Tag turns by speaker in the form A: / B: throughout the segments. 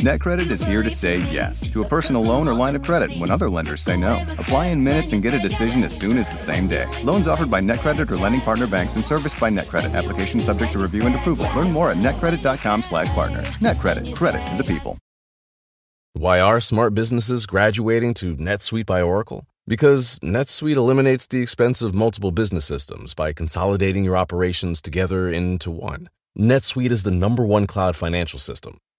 A: NetCredit is here to say yes to a personal loan or line of credit when other lenders say no. Apply in minutes and get a decision as soon as the same day. Loans offered by NetCredit or lending partner banks and serviced by NetCredit. Application subject to review and approval. Learn more at netcredit.com/partner. NetCredit. Credit to the people.
B: Why are smart businesses graduating to NetSuite by Oracle? Because NetSuite eliminates the expense of multiple business systems by consolidating your operations together into one. NetSuite is the number one cloud financial system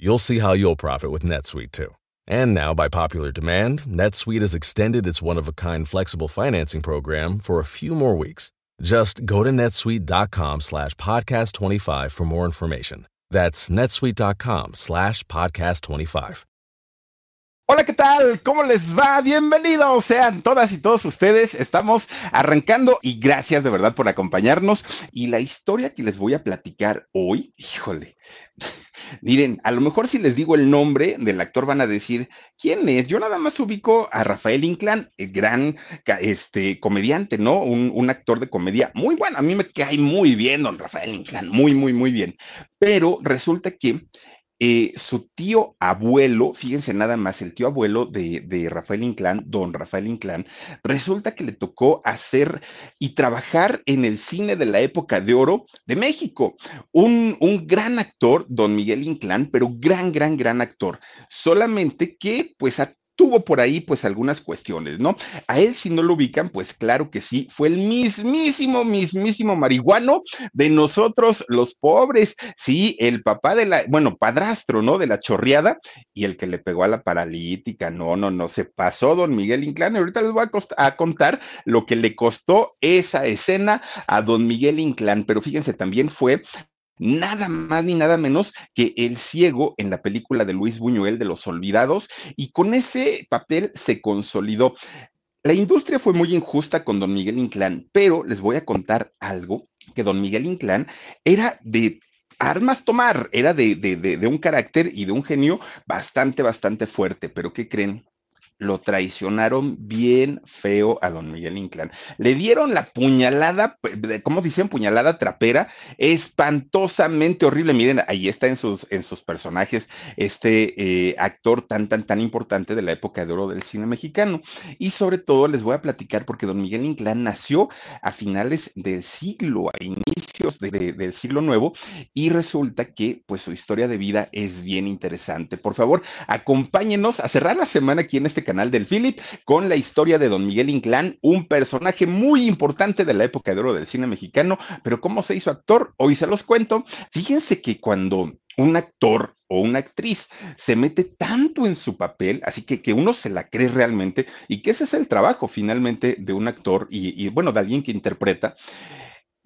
B: You'll see how you'll profit with NetSuite too. And now, by popular demand, NetSuite has extended its one of a kind flexible financing program for a few more weeks. Just go to netsuite.com slash podcast 25 for more information. That's netsuite.com slash podcast 25.
C: Hola, ¿qué tal? ¿Cómo les va? Bienvenidos sean todas y todos ustedes. Estamos arrancando y gracias de verdad por acompañarnos. Y la historia que les voy a platicar hoy, híjole, miren, a lo mejor si les digo el nombre del actor van a decir, ¿quién es? Yo nada más ubico a Rafael Inclán, el gran este, comediante, ¿no? Un, un actor de comedia muy bueno. A mí me cae muy bien, don Rafael Inclán, muy, muy, muy bien. Pero resulta que eh, su tío abuelo, fíjense nada más, el tío abuelo de, de, Rafael Inclán, don Rafael Inclán, resulta que le tocó hacer y trabajar en el cine de la época de oro de México. Un, un gran actor, don Miguel Inclán, pero gran, gran, gran actor. Solamente que, pues, a tuvo por ahí pues algunas cuestiones, ¿no? A él si no lo ubican, pues claro que sí, fue el mismísimo, mismísimo marihuano de nosotros los pobres, sí, el papá de la, bueno, padrastro, ¿no? De la chorreada y el que le pegó a la paralítica, no, no, no, se pasó don Miguel Inclán, ahorita les voy a, a contar lo que le costó esa escena a don Miguel Inclán, pero fíjense, también fue nada más ni nada menos que el ciego en la película de Luis Buñuel de Los Olvidados, y con ese papel se consolidó. La industria fue muy injusta con don Miguel Inclán, pero les voy a contar algo, que don Miguel Inclán era de armas tomar, era de, de, un carácter y de un genio bastante, bastante fuerte, pero ¿qué creen? Lo traicionaron bien feo a don Miguel Inclán. Le dieron la puñalada, ¿cómo dicen? Puñalada trapera, espantosamente horrible. Miren, ahí está en sus, en sus personajes este eh, actor tan, tan, tan importante de la época de oro del cine mexicano. Y sobre todo les voy a platicar porque don Miguel Inclán nació a finales del siglo, a inicios del siglo nuevo, y resulta que pues su historia de vida es bien interesante. Por favor, acompáñenos a cerrar la semana aquí en este canal del Philip con la historia de don Miguel Inclán, un personaje muy importante de la época de oro del cine mexicano, pero ¿cómo se hizo actor? Hoy se los cuento. Fíjense que cuando un actor o una actriz se mete tanto en su papel, así que que uno se la cree realmente y que ese es el trabajo finalmente de un actor y, y bueno, de alguien que interpreta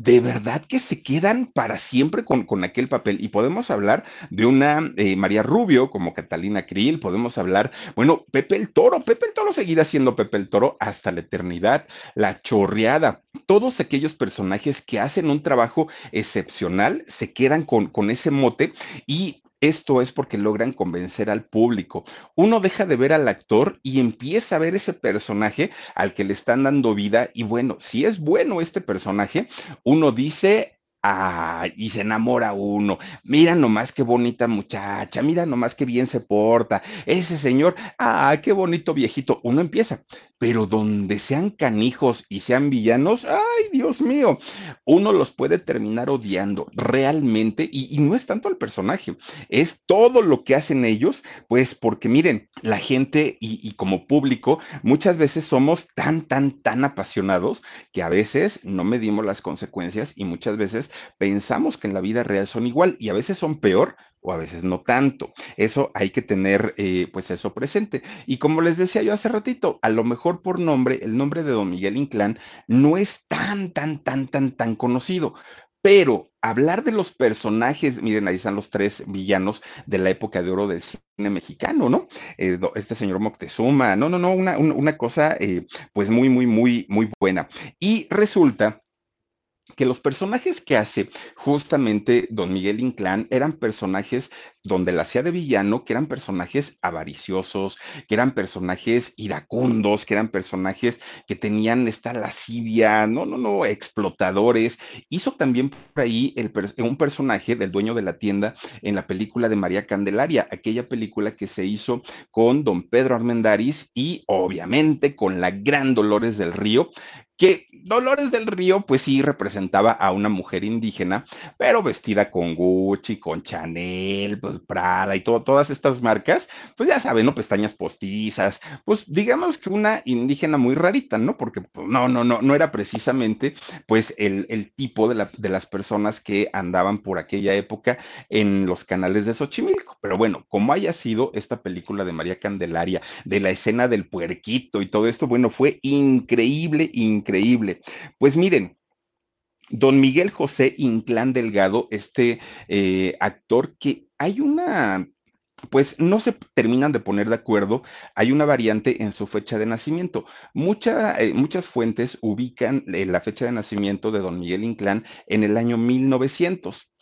C: de verdad que se quedan para siempre con, con aquel papel. Y podemos hablar de una eh, María Rubio como Catalina Krill, podemos hablar, bueno, Pepe el Toro, Pepe el Toro seguirá siendo Pepe el Toro hasta la eternidad, la chorreada, todos aquellos personajes que hacen un trabajo excepcional se quedan con, con ese mote y esto es porque logran convencer al público. Uno deja de ver al actor y empieza a ver ese personaje al que le están dando vida. Y bueno, si es bueno este personaje, uno dice, Ah, y se enamora uno. Mira nomás qué bonita muchacha, mira nomás qué bien se porta. Ese señor, ah, qué bonito viejito. Uno empieza, pero donde sean canijos y sean villanos, ay, Dios mío, uno los puede terminar odiando realmente. Y, no es tanto el personaje, es todo lo que hacen ellos, pues porque miren, la gente y, y como público muchas veces somos tan, tan, tan apasionados que a veces no medimos las consecuencias y muchas veces pensamos que en la vida real son igual y a veces son peor o a veces no tanto. Eso hay que tener, eh, pues eso presente. Y como les decía yo hace ratito, a lo mejor por nombre, el nombre de don Miguel Inclán no es tan, tan, tan, tan, tan conocido, pero hablar de los personajes, miren, ahí están los tres villanos de la época de oro del cine mexicano, ¿no? Eh, este señor Moctezuma, no, no, no, una, una cosa eh, pues muy, muy, muy, muy buena. Y resulta que los personajes que hace justamente don Miguel Inclán eran personajes donde la hacía de villano, que eran personajes avariciosos, que eran personajes iracundos, que eran personajes que tenían esta lascivia, no, no, no, explotadores. Hizo también por ahí un personaje del dueño de la tienda en la película de María Candelaria, aquella película que se hizo con don Pedro Armendáriz y obviamente con la gran Dolores del Río, que Dolores del Río, pues sí representaba a una mujer indígena, pero vestida con Gucci, con Chanel, pues Prada y todo, todas estas marcas, pues ya saben, ¿no? Pestañas postizas, pues digamos que una indígena muy rarita, ¿no? Porque pues, no, no, no, no era precisamente pues el, el tipo de, la, de las personas que andaban por aquella época en los canales de Xochimilco. Pero bueno, como haya sido esta película de María Candelaria, de la escena del puerquito y todo esto, bueno, fue increíble, increíble increíble. Pues miren, don Miguel José Inclán Delgado, este eh, actor que hay una pues no se terminan de poner de acuerdo. Hay una variante en su fecha de nacimiento. Eh, muchas fuentes ubican eh, la fecha de nacimiento de don Miguel Inclán en el año 1900.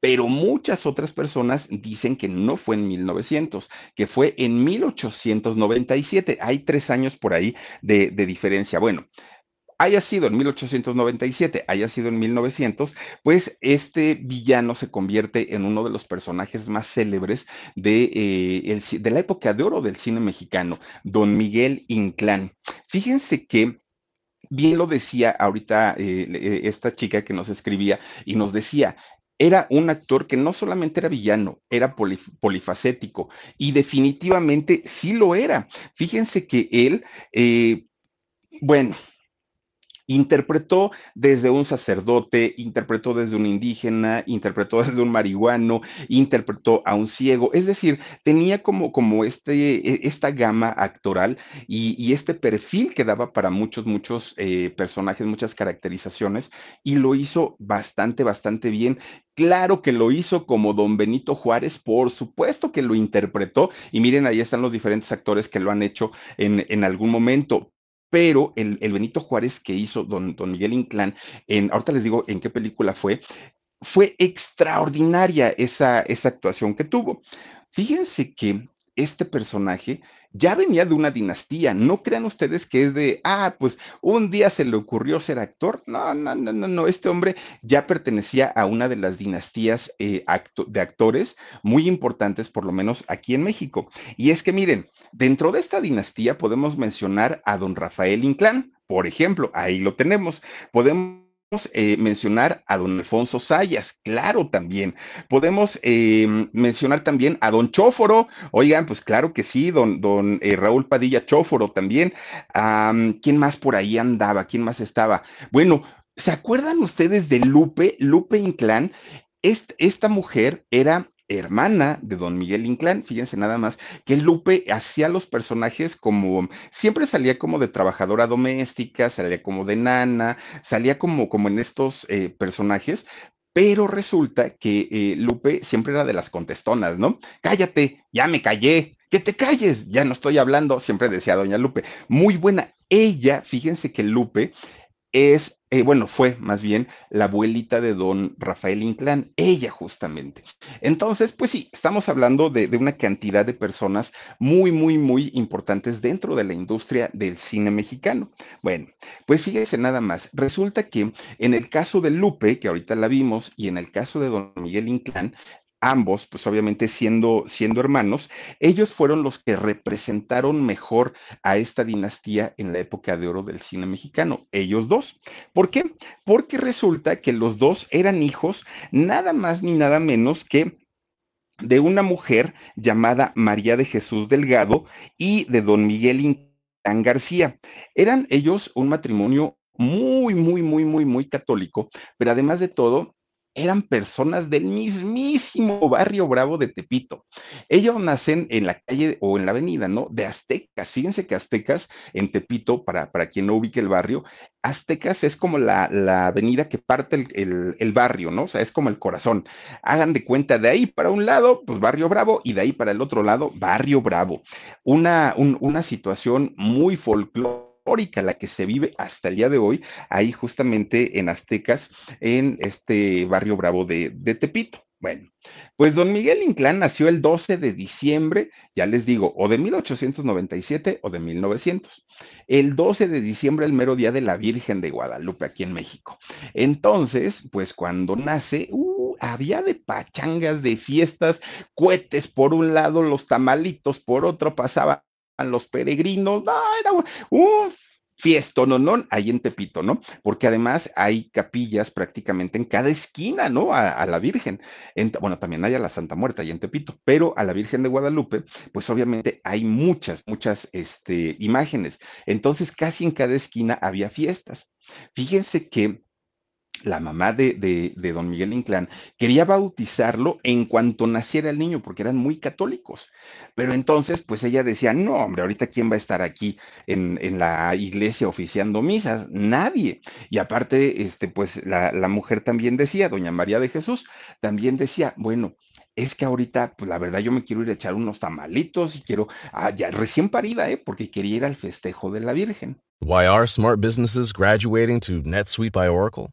C: Pero muchas otras personas dicen que no fue en 1900, que fue en 1897. Hay tres años por ahí de, de diferencia. Bueno, haya sido en 1897, haya sido en 1900, pues este villano se convierte en uno de los personajes más célebres de, eh, de la época de oro del cine mexicano, don Miguel Inclán. Fíjense que bien lo decía ahorita eh, eh, esta chica que nos escribía y nos decía, era un actor que no solamente era villano, era polifacético y definitivamente sí lo era. Fíjense que él, bueno, interpretó desde un sacerdote, interpretó desde un indígena, interpretó desde un marihuano, interpretó a un ciego, es decir, tenía como, como este, e, esta gama actoral y, este perfil que daba para muchos, muchos eh, personajes, muchas caracterizaciones, y lo hizo bastante, bastante bien. Claro que lo hizo como don Benito Juárez, por supuesto que lo interpretó, y miren, ahí están los diferentes actores que lo han hecho en, en algún momento, pero el, Benito Juárez que hizo don, don Miguel Inclán, en, ahorita les digo en qué película fue, fue extraordinaria esa, esa actuación que tuvo. Fíjense que este personaje ya venía de una dinastía. No crean ustedes que es de, ah, pues un día se le ocurrió ser actor. No, no, no, no, no. Este hombre ya pertenecía a una de las dinastías eh, de actores muy importantes, por lo menos aquí en México. Y es que miren, dentro de esta dinastía podemos mencionar a don Rafael Inclán, por ejemplo, ahí lo tenemos. Podemos eh, mencionar a don Alfonso Sayas, claro también. Podemos eh, mencionar también a don Chóforo, oigan, pues claro que sí, don, don eh, Raúl Padilla Chóforo también. ¿Quién más por ahí andaba? ¿Quién más estaba? Bueno, ¿se acuerdan ustedes de Lupe, Lupe Inclán? esta mujer era hermana de don Miguel Inclán, fíjense nada más, que Lupe hacía los personajes como, siempre salía como de trabajadora doméstica, salía como de nana, salía como, como en estos eh, personajes, pero resulta que eh, Lupe siempre era de las contestonas, ¿no? Cállate, ya me callé, que te calles, ya no estoy hablando, siempre decía doña Lupe. Muy buena. Ella, fíjense que Lupe es, eh, bueno, fue más bien la abuelita de don Rafael Inclán, ella justamente. Entonces, pues sí, estamos hablando de, de, una cantidad de personas muy, muy, muy importantes dentro de la industria del cine mexicano. Bueno, pues fíjense nada más, resulta que en el caso de Lupe, que ahorita la vimos, y en el caso de don Miguel Inclán, ambos, pues obviamente siendo, siendo hermanos, ellos fueron los que representaron mejor a esta dinastía en la época de oro del cine mexicano, ellos dos. ¿Por qué? Porque resulta que los dos eran hijos nada más ni nada menos que de una mujer llamada María de Jesús Delgado y de don Miguel Incán García. Eran ellos un matrimonio muy, muy, muy, muy, muy católico, pero además de todo, eran personas del mismísimo barrio Bravo de Tepito. Ellos nacen en la calle o en la avenida, ¿no? De Aztecas. Fíjense que Aztecas en Tepito, para, para quien no ubique el barrio, Aztecas es como la, avenida que parte el, barrio, ¿no? O sea, es como el corazón. Hagan de cuenta, de ahí para un lado, pues Barrio Bravo, y de ahí para el otro lado, Barrio Bravo. Una, una situación muy folclórica la que se vive hasta el día de hoy, ahí justamente en Aztecas, en este barrio bravo de, Tepito. Bueno, pues don Miguel Inclán nació el 12 de diciembre, ya les digo, o de 1897 o de 1900. El 12 de diciembre, el mero día de la Virgen de Guadalupe, aquí en México. Entonces, pues cuando nace, uh, había de pachangas, de fiestas, cohetes por un lado, los tamalitos por otro, pasaban los peregrinos, no, era un, fiesto, no, no, ahí en Tepito, ¿no? Porque además hay capillas prácticamente en cada esquina, ¿no? A, la Virgen. bueno, también hay a la Santa Muerta ahí en Tepito, pero a la Virgen de Guadalupe, pues obviamente hay muchas, muchas este, imágenes. Entonces, casi en cada esquina había fiestas. Fíjense que la mamá de, don Miguel Inclán quería bautizarlo en cuanto naciera el niño, porque eran muy católicos. Pero entonces, pues ella decía, no, hombre, ahorita quién va a estar aquí en, la iglesia oficiando misas, nadie. Y aparte, este, pues la, la mujer también decía, doña María de Jesús, también decía, bueno, es que ahorita, pues la verdad, yo me quiero ir a echar unos tamalitos y quiero, ah, ya recién parida, ¿eh? Porque quería ir al festejo de la Virgen.
B: Why are smart businesses graduating to NetSuite by Oracle?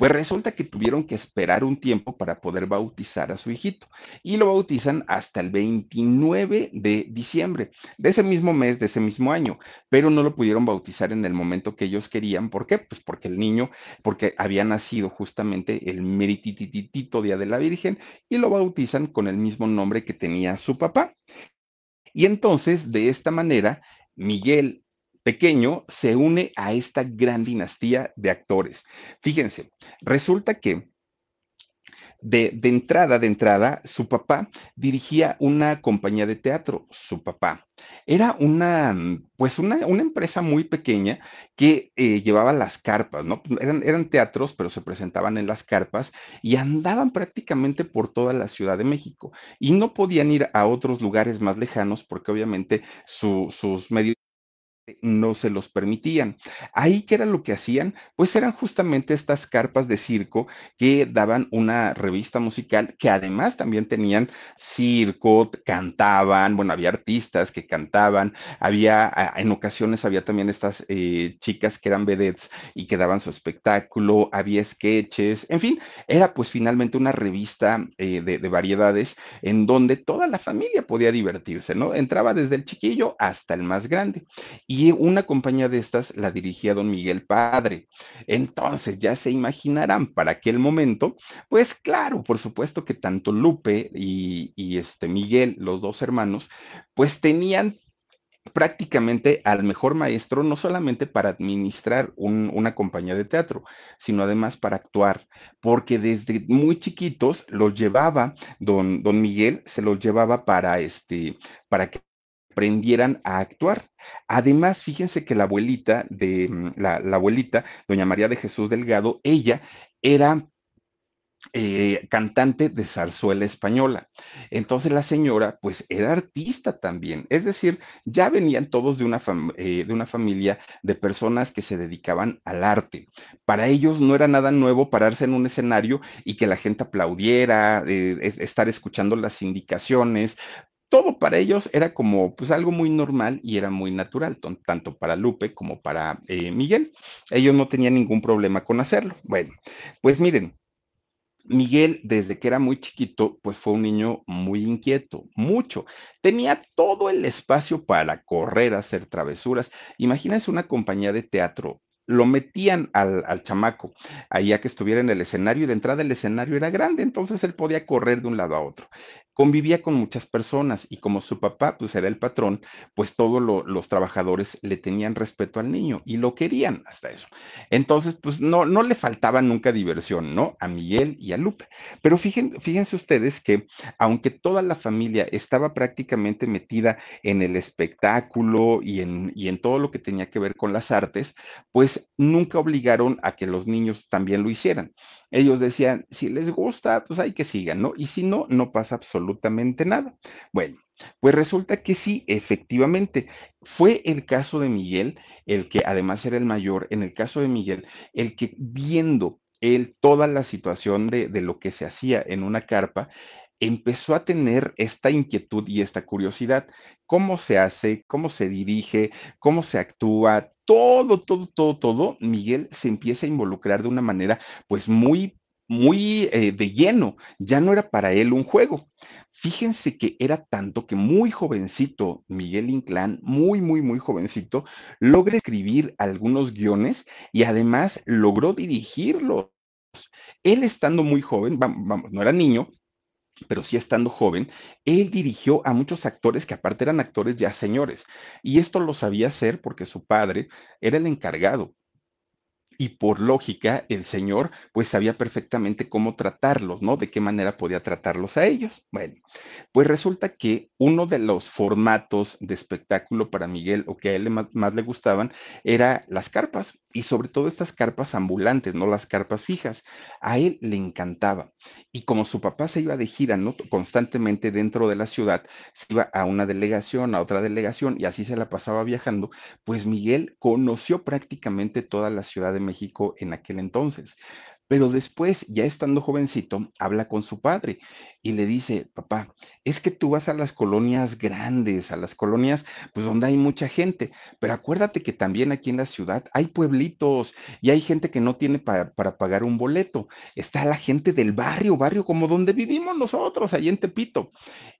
C: Pues resulta que tuvieron que esperar un tiempo para poder bautizar a su hijito y lo bautizan hasta el 29 de diciembre de ese mismo mes, de ese mismo año, pero no lo pudieron bautizar en el momento que ellos querían. ¿Por qué? Pues porque el niño, porque había nacido justamente el meritititito Día de la Virgen y lo bautizan con el mismo nombre que tenía su papá. Y entonces, de esta manera, Miguel pequeño se une a esta gran dinastía de actores. Fíjense, resulta que de, entrada, de entrada, su papá dirigía una compañía de teatro, su papá. Era una, pues una, empresa muy pequeña que eh, llevaba las carpas, ¿no? Eran, eran teatros, pero se presentaban en las carpas y andaban prácticamente por toda la Ciudad de México y no podían ir a otros lugares más lejanos porque obviamente sus medios no se los permitían. Ahí, ¿qué era lo que hacían? Pues eran justamente estas carpas de circo que daban una revista musical que además también tenían circo, cantaban, bueno, había artistas que cantaban, había, en ocasiones había también estas eh, chicas que eran vedettes y que daban su espectáculo, había sketches, en fin, era pues finalmente una revista eh, de, de variedades en donde toda la familia podía divertirse, ¿no? Entraba desde el chiquillo hasta el más grande. Y y una compañía de estas la dirigía don Miguel Padre. Entonces, ya se imaginarán para aquel momento, pues claro, por supuesto que tanto Lupe y, este Miguel, los dos hermanos, pues tenían prácticamente al mejor maestro, no solamente para administrar una compañía de teatro, sino además para actuar, porque desde muy chiquitos los llevaba, don, don Miguel se los llevaba para, este, para que aprendieran a actuar. Además, fíjense que la abuelita de mm, la, abuelita, doña María de Jesús Delgado, ella era eh, cantante de zarzuela española. Entonces la señora, pues era artista también, es decir, ya venían todos de una, eh, de una familia de personas que se dedicaban al arte. Para ellos no era nada nuevo pararse en un escenario y que la gente aplaudiera, eh, estar escuchando las indicaciones, todo para ellos era como pues algo muy normal y era muy natural, tanto para Lupe como para Miguel. Ellos no tenían ningún problema con hacerlo. Bueno, pues miren, Miguel, desde que era muy chiquito, pues fue un niño muy inquieto, mucho. Tenía todo el espacio para correr, hacer travesuras. Imagínense una compañía de teatro lo metían al, al, chamaco, allá que estuviera en el escenario y de entrada el escenario era grande, entonces él podía correr de un lado a otro convivía con muchas personas y como su papá pues era el patrón, pues todos los trabajadores le tenían respeto al niño y lo querían hasta eso. Entonces pues no, no le faltaba nunca diversión, ¿no? A Miguel y a Lupe. Pero fíjense ustedes que aunque toda la familia estaba prácticamente metida en el espectáculo y en, y en todo lo que tenía que ver con las artes, pues nunca obligaron a que los niños también lo hicieran ellos decían, si les gusta, pues hay que sigan, ¿no? Y si no, no pasa absolutamente nada. Bueno, pues resulta que sí, efectivamente, fue el caso de Miguel, el que además era el mayor, en el caso de Miguel, el que viendo él toda la situación de, de lo que se hacía en una carpa, empezó a tener esta inquietud y esta curiosidad. ¿Cómo se hace? ¿Cómo se dirige? ¿Cómo se actúa? Todo, todo, todo, todo, Miguel se empieza a involucrar de una manera pues muy muy eh, de lleno, ya no era para él un juego. Fíjense que era tanto que muy jovencito, Miguel Inclán, muy, muy, muy jovencito, logra escribir algunos guiones y además logró dirigirlos. Él estando muy joven, vamos, no era niño, pero sí estando joven, él dirigió a muchos actores que aparte eran actores ya señores. Y esto lo sabía hacer porque su padre era el encargado y por lógica el Señor pues sabía perfectamente cómo tratarlos, ¿no? De qué manera podía tratarlos a ellos. Bueno, pues resulta que uno de los formatos de espectáculo para Miguel o que a él más, le gustaban era las carpas y sobre todo estas carpas ambulantes, no las carpas fijas. A él le encantaba. Y como su papá se iba de gira, ¿no? Constantemente dentro de la ciudad, se iba a una delegación, a otra delegación y así se la pasaba viajando, pues Miguel conoció prácticamente toda la ciudad de en aquel entonces. Pero después, ya estando jovencito, habla con su padre y le dice, papá, es que tú vas a las colonias grandes, a las colonias pues donde hay mucha gente, pero acuérdate que también aquí en la ciudad hay pueblitos y hay gente que no tiene para, pagar un boleto. Está la gente del barrio, barrio como donde vivimos nosotros, ahí en Tepito.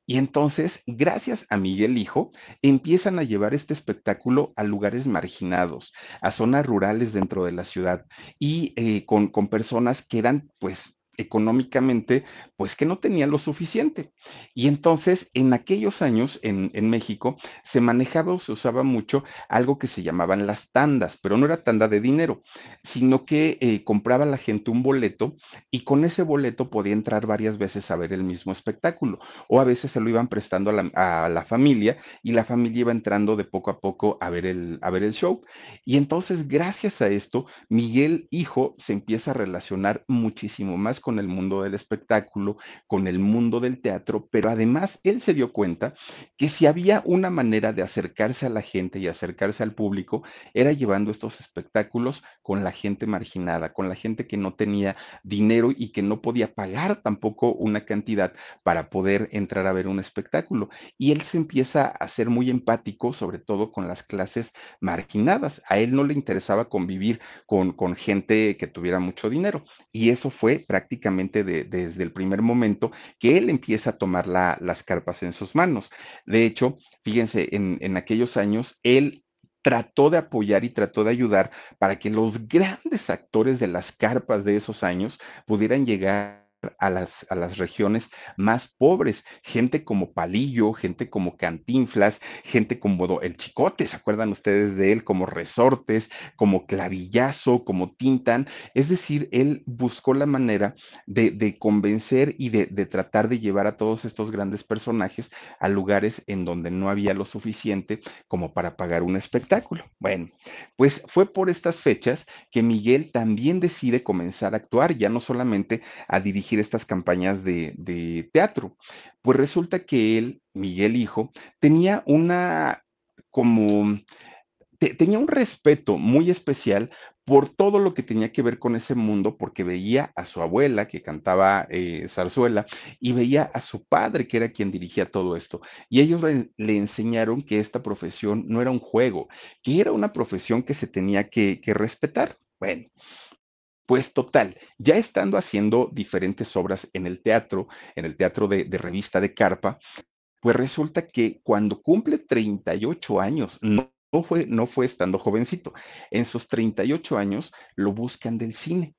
C: Y entonces, gracias a Miguel Hijo, empiezan a llevar este espectáculo a lugares marginados, a zonas rurales dentro de la ciudad y eh, con, con personas que eran pues económicamente, pues que no tenían lo suficiente. Y entonces, en aquellos años en, México, se manejaba o se usaba mucho algo que se llamaban las tandas, pero no era tanda de dinero, sino que eh, compraba la gente un boleto y con ese boleto podía entrar varias veces a ver el mismo espectáculo, o a veces se lo iban prestando a la, a la familia y la familia iba entrando de poco a poco a ver, el, a ver el show. Y entonces, gracias a esto, Miguel Hijo se empieza a relacionar muchísimo más con con el mundo del espectáculo, con el mundo del teatro, pero además él se dio cuenta que si había una manera de acercarse a la gente y acercarse al público, era llevando estos espectáculos con la gente marginada, con la gente que no tenía dinero y que no podía pagar tampoco una cantidad para poder entrar a ver un espectáculo. Y él se empieza a ser muy empático, sobre todo con las clases marginadas. A él no le interesaba convivir con, con gente que tuviera mucho dinero. Y eso fue prácticamente desde el primer momento que él empieza a tomar las carpas en sus manos. De hecho, fíjense, en, en aquellos años, él trató de apoyar y trató de ayudar para que los grandes actores de las carpas de esos años pudieran llegar a las, a las regiones más pobres, gente como Palillo, gente como Cantinflas, gente como el Chicote, ¿se acuerdan ustedes de él? Como Resortes, como Clavillazo, como Tintan, es decir, él buscó la manera de, de convencer y de, de, tratar de llevar a todos estos grandes personajes a lugares en donde no había lo suficiente como para pagar un espectáculo. Bueno, pues fue por estas fechas que Miguel también decide comenzar a actuar, ya no solamente a dirigir estas campañas de, teatro. Pues resulta que él, Miguel Hijo, tenía una como tenía un respeto muy especial por todo lo que tenía que ver con ese mundo, porque veía a su abuela que cantaba eh, zarzuela y veía a su padre que era quien dirigía todo esto. Y ellos le, le, enseñaron que esta profesión no era un juego, que era una profesión que se tenía que, que respetar. Bueno. Pues total, ya estando haciendo diferentes obras en el teatro, en el teatro de, revista de Carpa, pues resulta que cuando cumple 38 años, no no fue, no fue estando jovencito. En sus 38 años lo buscan del cine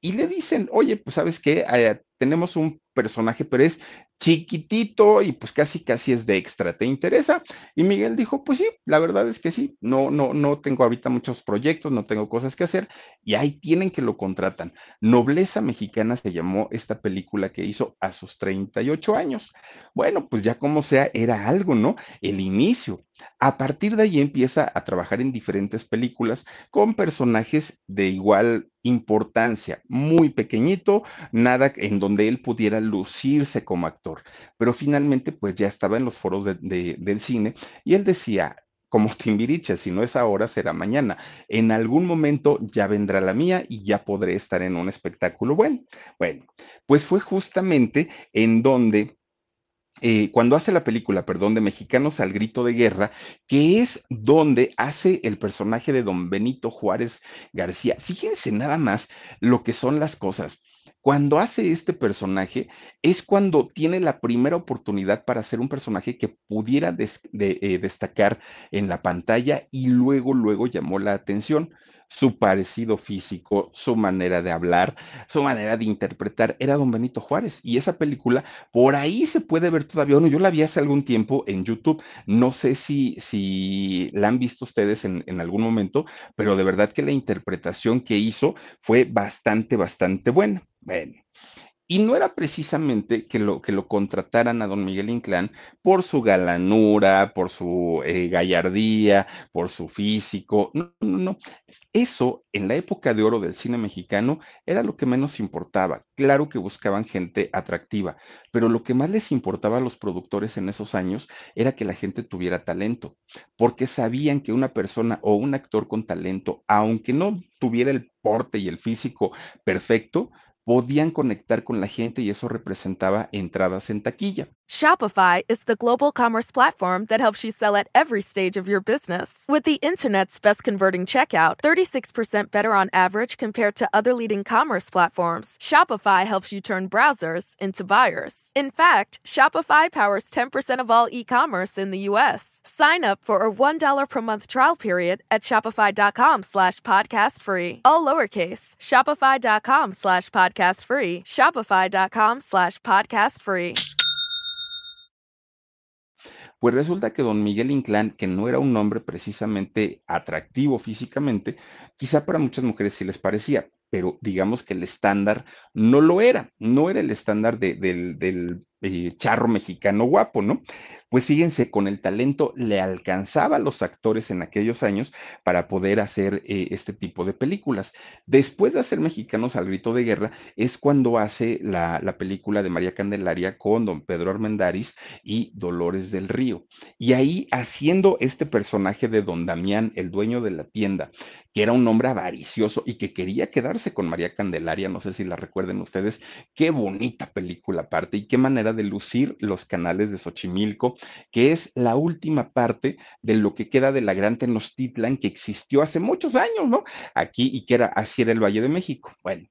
C: y le dicen, oye, pues sabes qué, eh, tenemos un personaje, pero es chiquitito y pues casi casi es de extra. ¿Te interesa? Y Miguel dijo, pues sí, la verdad es que sí. No, no, no tengo ahorita muchos proyectos, no tengo cosas que hacer y ahí tienen que lo contratan. Nobleza Mexicana se llamó esta película que hizo a sus 38 años. Bueno, pues ya como sea, era algo, ¿no? El inicio. A partir de ahí empieza a trabajar en diferentes películas con personajes de igual importancia, muy pequeñito, nada en donde él pudiera lucirse como actor, pero finalmente pues ya estaba en los foros de, de, del cine y él decía, como Timbiriche, si no es ahora, será mañana. En algún momento ya vendrá la mía y ya podré estar en un espectáculo bueno. Bueno, pues fue justamente en donde eh, cuando hace la película, perdón, de Mexicanos al Grito de Guerra, que es donde hace el personaje de don Benito Juárez García. Fíjense nada más lo que son las cosas. Cuando hace este personaje es cuando tiene la primera oportunidad para hacer un personaje que pudiera eh, destacar en la pantalla y luego, luego llamó la atención su parecido físico, su manera de hablar, su manera de interpretar, era don Benito Juárez. Y esa película, por ahí se puede ver todavía, bueno, yo la vi hace algún tiempo en YouTube, no sé si, si la han visto ustedes en, en algún momento, pero de verdad que la interpretación que hizo fue bastante, bastante buena. Bueno. Y no era precisamente que lo, que lo contrataran a don Miguel Inclán por su galanura, por su eh, gallardía, por su físico. No, no, no. Eso en la época de oro del cine mexicano era lo que menos importaba. Claro que buscaban gente atractiva, pero lo que más les importaba a los productores en esos años era que la gente tuviera talento, porque sabían que una persona o un actor con talento, aunque no tuviera el porte y el físico perfecto, podían conectar con la gente y eso representaba entradas en taquilla.
D: Shopify is the global commerce platform that helps you sell at every stage of your business. With the internet's best converting checkout, 36% better on average compared to other leading commerce platforms, Shopify helps you turn browsers into buyers. In fact, Shopify powers 10% of all e-commerce in the US. Sign up for a $1 per month trial period at shopify.com slash podcast free. All lowercase, shopify.com slash podcast shopify.com.
C: Pues resulta que don Miguel Inclán, que no era un hombre precisamente atractivo físicamente, quizá para muchas mujeres sí les parecía, pero digamos que el estándar no lo era, no era el estándar de, del, del eh, charro mexicano guapo, ¿no? Pues fíjense, con el talento le alcanzaba a los actores en aquellos años para poder hacer eh, este tipo de películas. Después de hacer Mexicanos al Grito de Guerra, es cuando hace la, la película de María Candelaria con don Pedro Armendáriz y Dolores del Río. Y ahí haciendo este personaje de don Damián, el dueño de la tienda, que era un hombre avaricioso y que quería quedarse con María Candelaria, no sé si la recuerden ustedes, qué bonita película aparte y qué manera de lucir los canales de Xochimilco, que es la última parte de lo que queda de la gran Tenochtitlan que existió hace muchos años, ¿no? Aquí y que era así era el Valle de México. Bueno,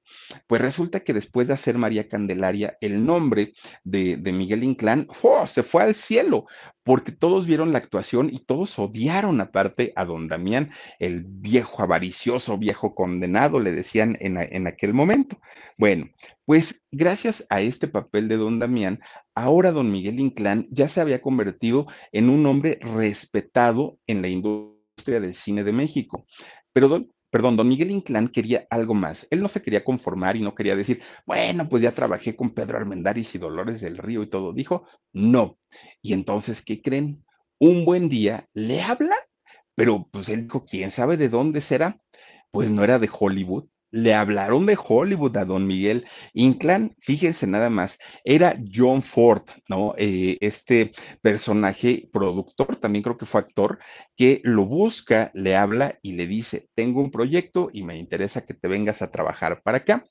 C: pues resulta que después de hacer María Candelaria, el nombre de, de Miguel Inclán ¡oh! se fue al cielo, porque todos vieron la actuación y todos odiaron aparte a don Damián, el viejo avaricioso, viejo condenado, le decían en, en, aquel momento. Bueno, pues gracias a este papel de don Damián, ahora don Miguel Inclán ya se había convertido en un hombre respetado en la industria del cine de México. Pero don, perdón, don Miguel Inclán quería algo más. Él no se quería conformar y no quería decir, bueno, pues ya trabajé con Pedro Armendáriz y Dolores del Río y todo. Dijo, no. Y entonces, ¿qué creen? Un buen día le habla, pero pues él dijo, ¿quién sabe de dónde será? Pues no era de Hollywood, le hablaron de Hollywood a don Miguel Inclán, fíjense nada más, era John Ford, ¿no? Eh, este personaje productor, también creo que fue actor, que lo busca, le habla y le dice, tengo un proyecto y me interesa que te vengas a trabajar para acá.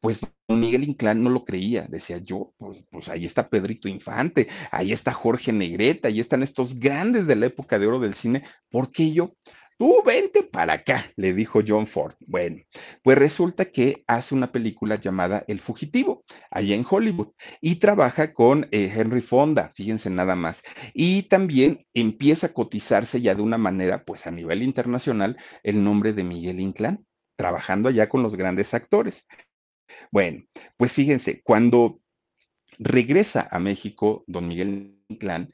C: Pues don Miguel Inclán no lo creía, decía yo, pues, pues, ahí está Pedrito Infante, ahí está Jorge Negreta, ahí están estos grandes de la época de oro del cine, ¿por qué yo? Tú vente para acá, le dijo John Ford. Bueno, pues resulta que hace una película llamada El Fugitivo, allá en Hollywood, y trabaja con eh, Henry Fonda, fíjense nada más. Y también empieza a cotizarse ya de una manera, pues a nivel internacional, el nombre de Miguel Inclán, trabajando allá con los grandes actores. Bueno, pues fíjense, cuando regresa a México don Miguel Inclán,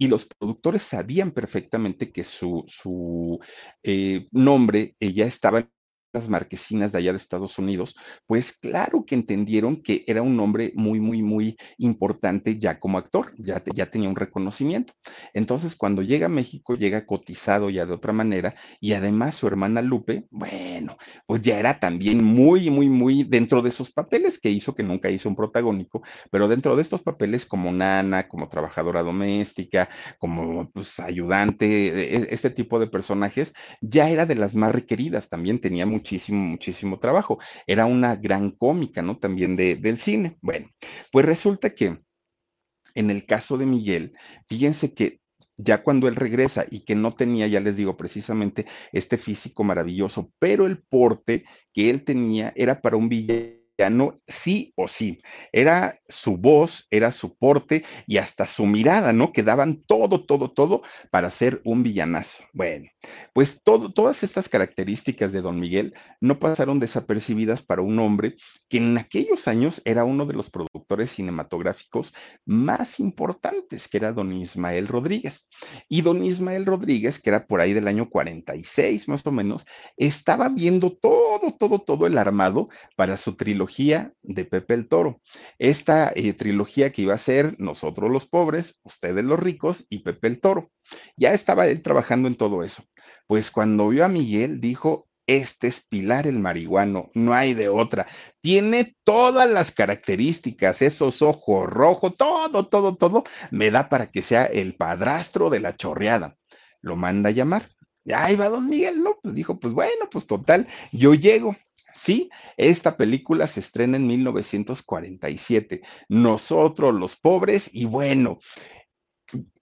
C: y los productores sabían perfectamente que su, su eh, nombre eh, ya estaba las marquesinas de allá de Estados Unidos, pues claro que entendieron que era un hombre muy, muy, muy importante ya como actor, ya, ya tenía un reconocimiento. Entonces, cuando llega a México, llega cotizado ya de otra manera y además su hermana Lupe, bueno, pues ya era también muy, muy, muy dentro de esos papeles que hizo, que nunca hizo un protagónico, pero dentro de estos papeles como nana, como trabajadora doméstica, como pues ayudante, e, e, este tipo de personajes, ya era de las más requeridas, también tenía muchísimo, muchísimo trabajo. Era una gran cómica, ¿no? También de, del cine. Bueno, pues resulta que en el caso de Miguel, fíjense que ya cuando él regresa y que no tenía, ya les digo precisamente, este físico maravilloso, pero el porte que él tenía era para un villano no sí o sí. Era su voz, era su porte y hasta su mirada, ¿no? Que daban todo, todo, todo para ser un villanazo. Bueno, pues todo, todas estas características de Don Miguel no pasaron desapercibidas para un hombre que en aquellos años era uno de los productores cinematográficos más importantes, que era Don Ismael Rodríguez. Y Don Ismael Rodríguez, que era por ahí del año 46 más o menos, estaba viendo todo, todo, todo el armado para su trilogía de Pepe el Toro. Esta eh, trilogía que iba a ser Nosotros los pobres, ustedes los ricos y Pepe el Toro. Ya estaba él trabajando en todo eso. Pues cuando vio a Miguel dijo, este es Pilar el marihuano, no hay de otra. Tiene todas las características, esos ojos rojos, todo, todo, todo, me da para que sea el padrastro de la chorreada. Lo manda a llamar. Ahí va don Miguel, ¿no? Pues dijo, pues bueno, pues total, yo llego. Sí, esta película se estrena en 1947. Nosotros los pobres y bueno,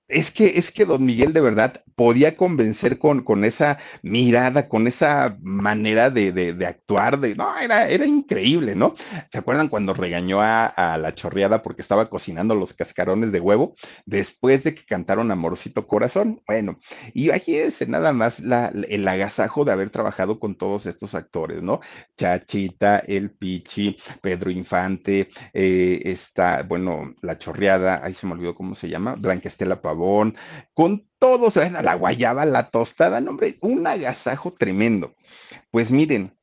C: es que, es que don Miguel de verdad podía convencer con, con esa mirada, con esa manera de, de, actuar, de, no, era, era increíble, ¿no? ¿Se acuerdan cuando regañó a, la chorreada porque estaba cocinando los cascarones de huevo después de que cantaron Amorcito Corazón? Bueno, y imagínense nada más la, el agasajo de haber trabajado con todos estos actores, ¿no? Chachita, El Pichi, Pedro Infante, eh, esta, bueno, la chorreada, ahí se me olvidó cómo se llama, Blanca Estela Pavón con todo, se la guayaba, la tostada, no, hombre, un agasajo tremendo. Pues miren,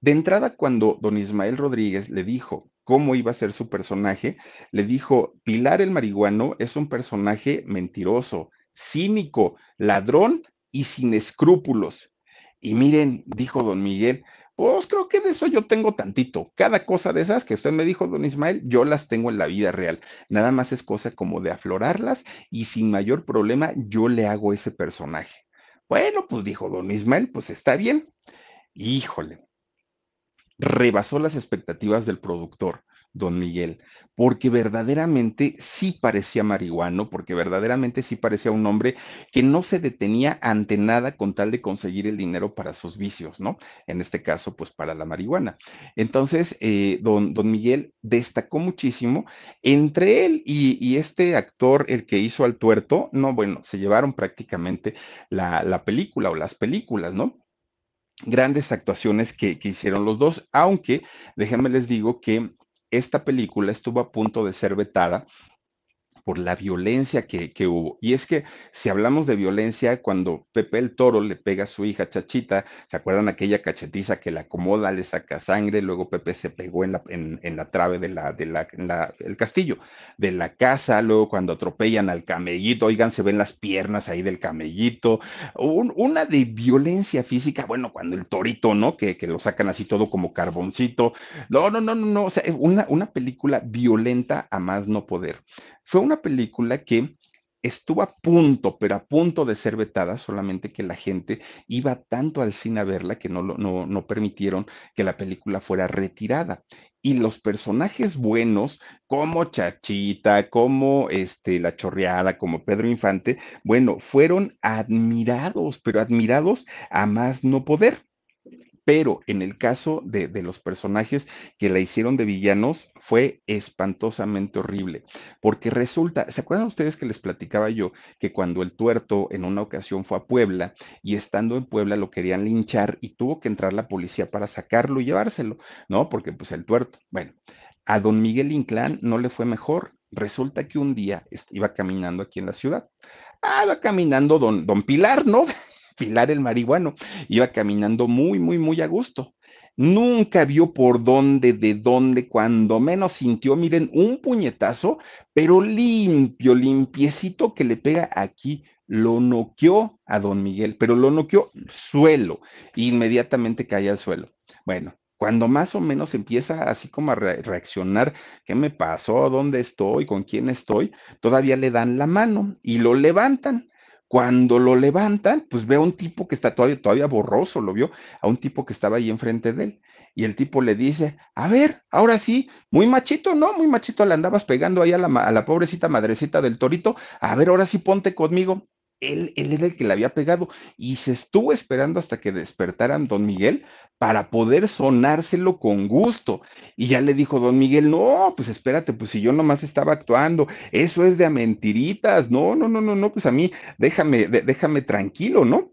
C: de entrada cuando don Ismael Rodríguez le dijo cómo iba a ser su personaje, le dijo, Pilar el marihuano es un personaje mentiroso, cínico, ladrón y sin escrúpulos. Y miren, dijo don Miguel, pues creo que de eso yo tengo tantito. Cada cosa de esas que usted me dijo, don Ismael, yo las tengo en la vida real. Nada más es cosa como de aflorarlas y sin mayor problema yo le hago ese personaje. Bueno, pues dijo don Ismael, pues está bien. Híjole, rebasó las expectativas del productor don Miguel, porque verdaderamente sí parecía marihuano, porque verdaderamente sí parecía un hombre que no se detenía ante nada con tal de conseguir el dinero para sus vicios, ¿no? En este caso, pues para la marihuana. Entonces, eh, don, don, Miguel destacó muchísimo entre él y, este actor, el que hizo al tuerto, no, bueno, se llevaron prácticamente la, la película o las películas, ¿no? grandes actuaciones que, que, hicieron los dos, aunque déjenme les digo que esta película estuvo a punto de ser vetada por la violencia que, que, hubo. Y es que si hablamos de violencia, cuando Pepe el Toro le pega a su hija Chachita, ¿se acuerdan aquella cachetiza que la acomoda, le saca sangre? Luego Pepe se pegó en la, en, la trave de la, de la, castillo, de la casa, luego cuando atropellan al camellito, oigan, se ven las piernas ahí del camellito, Un, una de violencia física, bueno, cuando el torito, ¿no? Que, que, lo sacan así todo como carboncito. No, no, no, no, no, o sea, una, una película violenta a más no poder. Fue una película que estuvo a punto, pero a punto de ser vetada, solamente que la gente iba tanto al cine a verla que no, no, no permitieron que la película fuera retirada. Y los personajes buenos, como Chachita, como este, La Chorreada, como Pedro Infante, bueno, fueron admirados, pero admirados a más no poder. Pero en el caso de, los personajes que la hicieron de villanos fue espantosamente horrible, porque resulta, ¿se acuerdan ustedes que les platicaba yo que cuando el tuerto en una ocasión fue a Puebla y estando en Puebla lo querían linchar y tuvo que entrar la policía para sacarlo y llevárselo, ¿no? Porque pues el tuerto, bueno, a don Miguel Inclán no le fue mejor. Resulta que un día iba caminando aquí en la ciudad. Ah, iba caminando don, don Pilar, ¿no? Pilar el marihuano. Iba caminando muy, muy, muy a gusto. Nunca vio por dónde, de dónde, cuando menos sintió, miren, un puñetazo, pero limpio, limpiecito que le pega aquí. Lo noqueó a don Miguel, pero lo noqueó suelo. Inmediatamente cae al suelo. Bueno, cuando más o menos empieza así como a re reaccionar, ¿qué me pasó? ¿Dónde estoy? ¿Con quién estoy? Todavía le dan la mano y lo levantan. Cuando lo levantan, pues ve a un tipo que está todavía, todavía borroso, lo vio, a un tipo que estaba ahí enfrente de él. Y el tipo le dice, a ver, ahora sí, muy machito, ¿no? Muy machito le andabas pegando ahí a la, a la pobrecita madrecita del torito. A ver, ahora sí ponte conmigo él, él, era el que le había pegado y se estuvo esperando hasta que despertaran don Miguel para poder sonárselo con gusto. Y ya le dijo don Miguel, no, pues espérate, pues si yo nomás estaba actuando, eso es de a mentiritas, no, no, no, no, no, pues a mí déjame, déjame tranquilo, ¿no?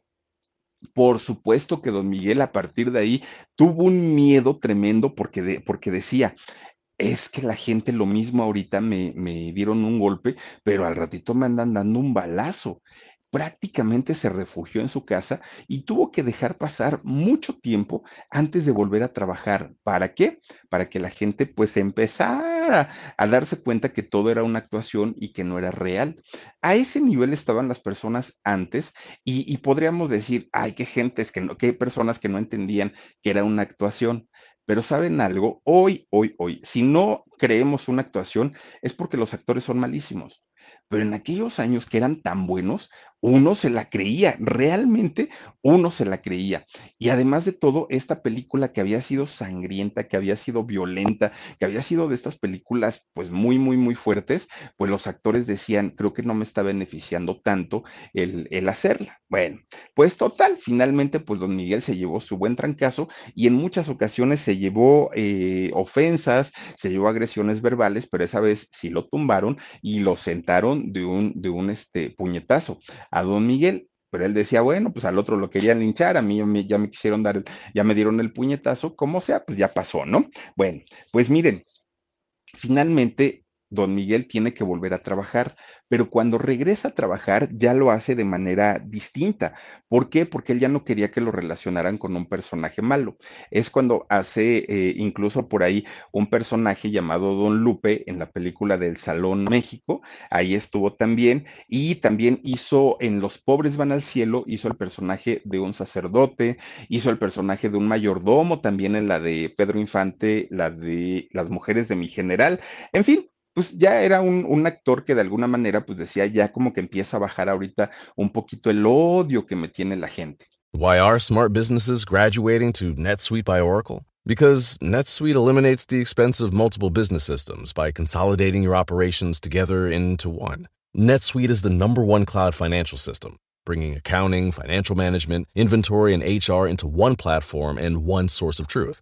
C: Por supuesto que don Miguel a partir de ahí tuvo un miedo tremendo porque, porque decía, es que la gente lo mismo ahorita me, me, dieron un golpe, pero al ratito me andan dando un balazo prácticamente se refugió en su casa y tuvo que dejar pasar mucho tiempo antes de volver a trabajar. ¿Para qué? Para que la gente pues empezara a darse cuenta que todo era una actuación y que no era real. A ese nivel estaban las personas antes y, podríamos decir, ay, qué gentes, que no, qué personas que no entendían que era una actuación. Pero saben algo, hoy, hoy, hoy, si no creemos una actuación es porque los actores son malísimos pero en aquellos años que eran tan buenos, uno se la creía, realmente uno se la creía. Y además de todo, esta película que había sido sangrienta, que había sido violenta, que había sido de estas películas pues muy, muy, muy fuertes, pues los actores decían, creo que no me está beneficiando tanto el, el hacerla. Bueno, pues total, finalmente pues don Miguel se llevó su buen trancazo y en muchas ocasiones se llevó eh, ofensas, se llevó agresiones verbales, pero esa vez sí lo tumbaron y lo sentaron de un, de un este, puñetazo a don Miguel, pero él decía, bueno, pues al otro lo querían linchar, a mí ya me quisieron dar, ya me dieron el puñetazo, como sea, pues ya pasó, ¿no? Bueno, pues miren, finalmente don Miguel tiene que volver a trabajar, pero cuando regresa a trabajar ya lo hace de manera distinta. ¿Por qué? Porque él ya no quería que lo relacionaran con un personaje malo. Es cuando hace eh, incluso por ahí un personaje llamado Don Lupe en la película del Salón México, ahí estuvo también, y también hizo en Los pobres van al cielo, hizo el personaje de un sacerdote, hizo el personaje de un mayordomo, también en la de Pedro Infante, la de Las mujeres de mi general, en fin, pues ya era un, un, actor que de alguna manera pues decía ya como que empieza a bajar ahorita un poquito el odio que me tiene la gente.
B: Why are smart businesses graduating to NetSuite by Oracle? Because NetSuite eliminates the expense of multiple business systems by consolidating your operations together into one. NetSuite is the number one cloud financial system, bringing accounting, financial management, inventory, and HR into one platform and one source of truth.